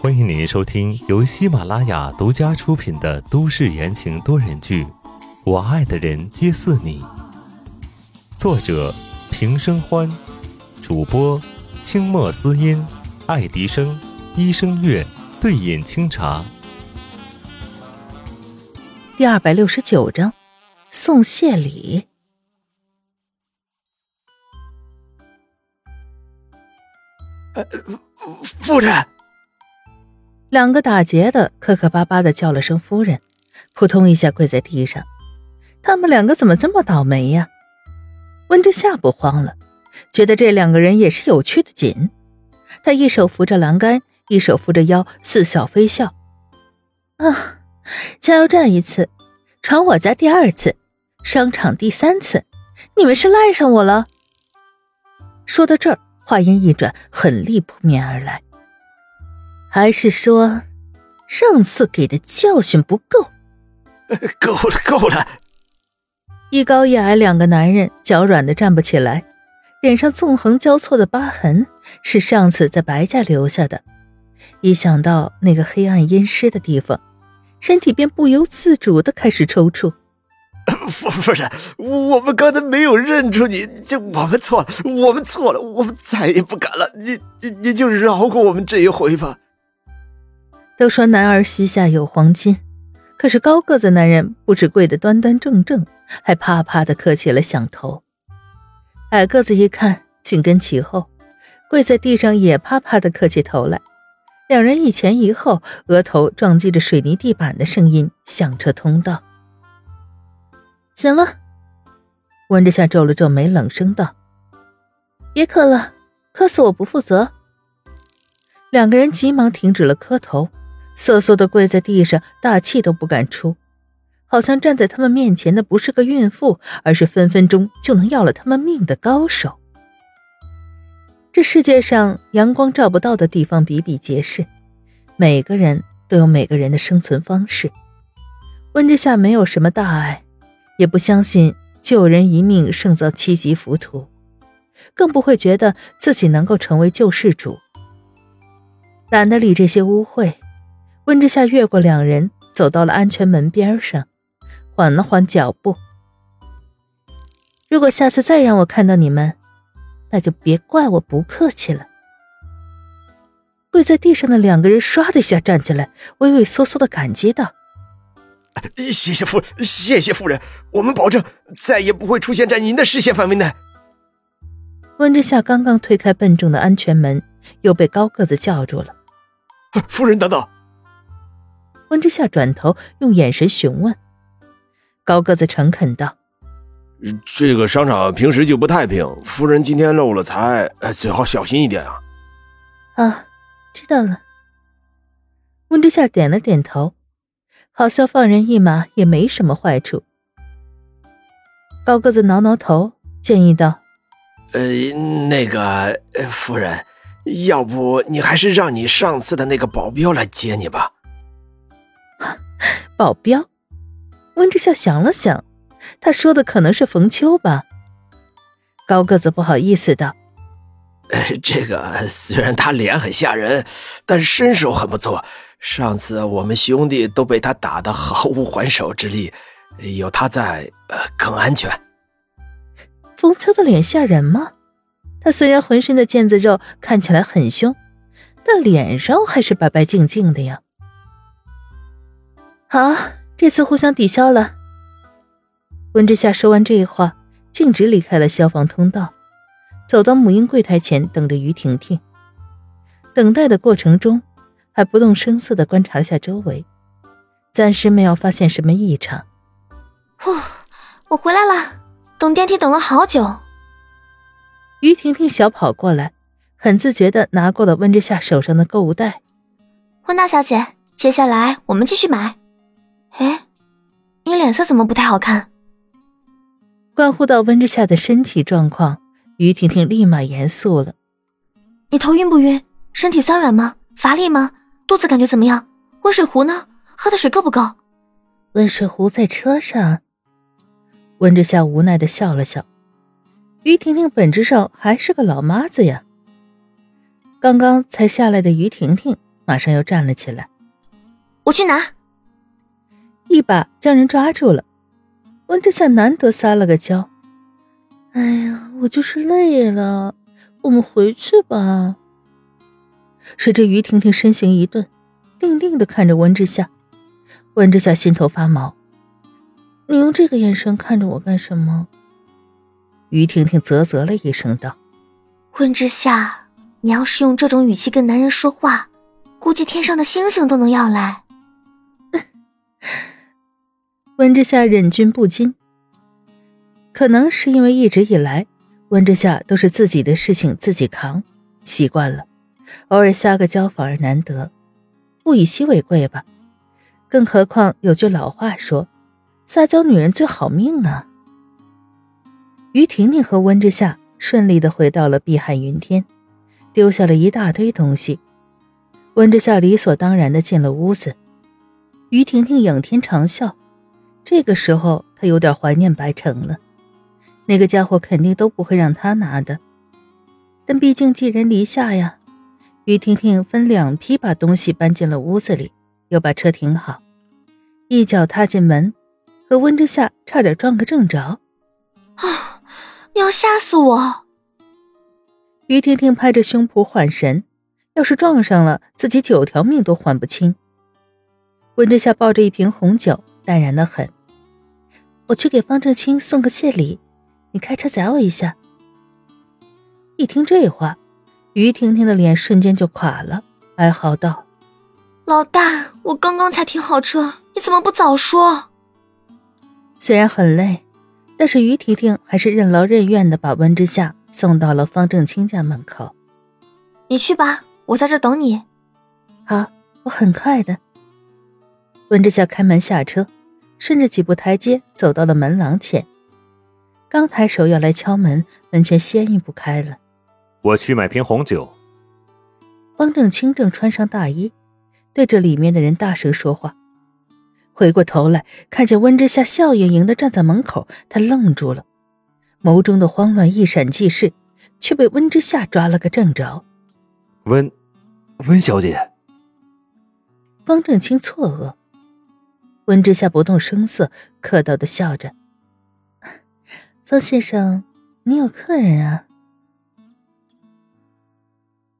欢迎您收听由喜马拉雅独家出品的都市言情多人剧《我爱的人皆似你》，作者平生欢，主播清墨思音、爱迪生、一生月、对饮清茶。第二百六十九章，送谢礼。呃，夫人，两个打劫的磕磕巴巴的叫了声“夫人”，扑通一下跪在地上。他们两个怎么这么倒霉呀？温之夏不慌了，觉得这两个人也是有趣的紧。他一手扶着栏杆，一手扶着腰，似笑非笑。啊，加油站一次，闯我家第二次，商场第三次，你们是赖上我了。说到这儿。话音一转，狠力扑面而来。还是说，上次给的教训不够？够了，够了！一高一矮两个男人脚软的站不起来，脸上纵横交错的疤痕是上次在白家留下的。一想到那个黑暗阴湿的地方，身体便不由自主的开始抽搐。夫夫人，我们刚才没有认出你，就我们错了，我们错了，我们再也不敢了。你你你就饶过我们这一回吧。都说男儿膝下有黄金，可是高个子男人不止跪得端端正正，还啪啪的磕起了响头。矮个子一看，紧跟其后，跪在地上也啪啪的磕起头来。两人一前一后，额头撞击着水泥地板的声音响彻通道。行了，温之夏皱了皱眉，冷声道：“别磕了，磕死我不负责。”两个人急忙停止了磕头，瑟缩的跪在地上，大气都不敢出，好像站在他们面前的不是个孕妇，而是分分钟就能要了他们命的高手。这世界上阳光照不到的地方比比皆是，每个人都有每个人的生存方式。温之夏没有什么大碍。也不相信救人一命胜造七级浮屠，更不会觉得自己能够成为救世主。懒得理这些污秽，温之夏越过两人，走到了安全门边上，缓了缓脚步。如果下次再让我看到你们，那就别怪我不客气了。跪在地上的两个人唰的一下站起来，畏畏缩缩的感激道。谢谢夫人，谢谢夫人，我们保证再也不会出现在您的视线范围内。温之夏刚刚推开笨重的安全门，又被高个子叫住了。夫人，等等！温之夏转头用眼神询问。高个子诚恳道：“这个商场平时就不太平，夫人今天漏了财，最好小心一点啊。”啊，知道了。温之夏点了点头。好像放人一马也没什么坏处。高个子挠挠头，建议道：“呃，那个夫人，要不你还是让你上次的那个保镖来接你吧。”保镖？温之夏想了想，他说的可能是冯秋吧。高个子不好意思道：“呃，这个虽然他脸很吓人，但身手很不错。”上次我们兄弟都被他打得毫无还手之力，有他在，呃，更安全。冯秋的脸吓人吗？他虽然浑身的腱子肉看起来很凶，但脸上还是白白净净的呀。好，这次互相抵消了。温之夏说完这话，径直离开了消防通道，走到母婴柜台前等着于婷婷。等待的过程中。还不动声色的观察了下周围，暂时没有发现什么异常。呼，我回来了，等电梯等了好久。于婷婷小跑过来，很自觉的拿过了温之夏手上的购物袋。温大小姐，接下来我们继续买。哎，你脸色怎么不太好看？关乎到温之夏的身体状况，于婷婷立马严肃了。你头晕不晕？身体酸软吗？乏力吗？肚子感觉怎么样？温水壶呢？喝的水够不够？温水壶在车上。温之夏无奈的笑了笑。于婷婷本质上还是个老妈子呀。刚刚才下来的于婷婷马上又站了起来，我去拿，一把将人抓住了。温之夏难得撒了个娇：“哎呀，我就是累了，我们回去吧。”随着于婷婷身形一顿，定定的看着温之夏，温之夏心头发毛：“你用这个眼神看着我干什么？”于婷婷啧啧了一声道：“温之夏。”你要是用这种语气跟男人说话，估计天上的星星都能要来。温之夏忍俊不禁，可能是因为一直以来温之夏都是自己的事情自己扛，习惯了，偶尔撒个娇反而难得，物以稀为贵吧。更何况有句老话说：“撒娇女人最好命啊。”于婷婷和温之夏顺利的回到了碧海云天。丢下了一大堆东西，温之夏理所当然的进了屋子。于婷婷仰天长啸，这个时候她有点怀念白城了，那个家伙肯定都不会让她拿的。但毕竟寄人篱下呀，于婷婷分两批把东西搬进了屋子里，又把车停好，一脚踏进门，和温之夏差点撞个正着。啊！你要吓死我！于婷婷拍着胸脯缓神，要是撞上了，自己九条命都还不清。温之夏抱着一瓶红酒，淡然的很。我去给方正清送个谢礼，你开车载我一下。一听这话，于婷婷的脸瞬间就垮了，哀嚎道：“老大，我刚刚才停好车，你怎么不早说？”虽然很累，但是于婷婷还是任劳任怨的把温之夏。送到了方正清家门口，你去吧，我在这等你。好，我很快的。温之夏开门下车，顺着几步台阶走到了门廊前，刚抬手要来敲门，门却先一步开了。我去买瓶红酒。方正清正穿上大衣，对着里面的人大声说话。回过头来，看见温之夏笑盈盈的站在门口，他愣住了。眸中的慌乱一闪即逝，却被温之夏抓了个正着。温，温小姐。方正清错愕。温之夏不动声色，客套的笑着：“方先生，你有客人啊。”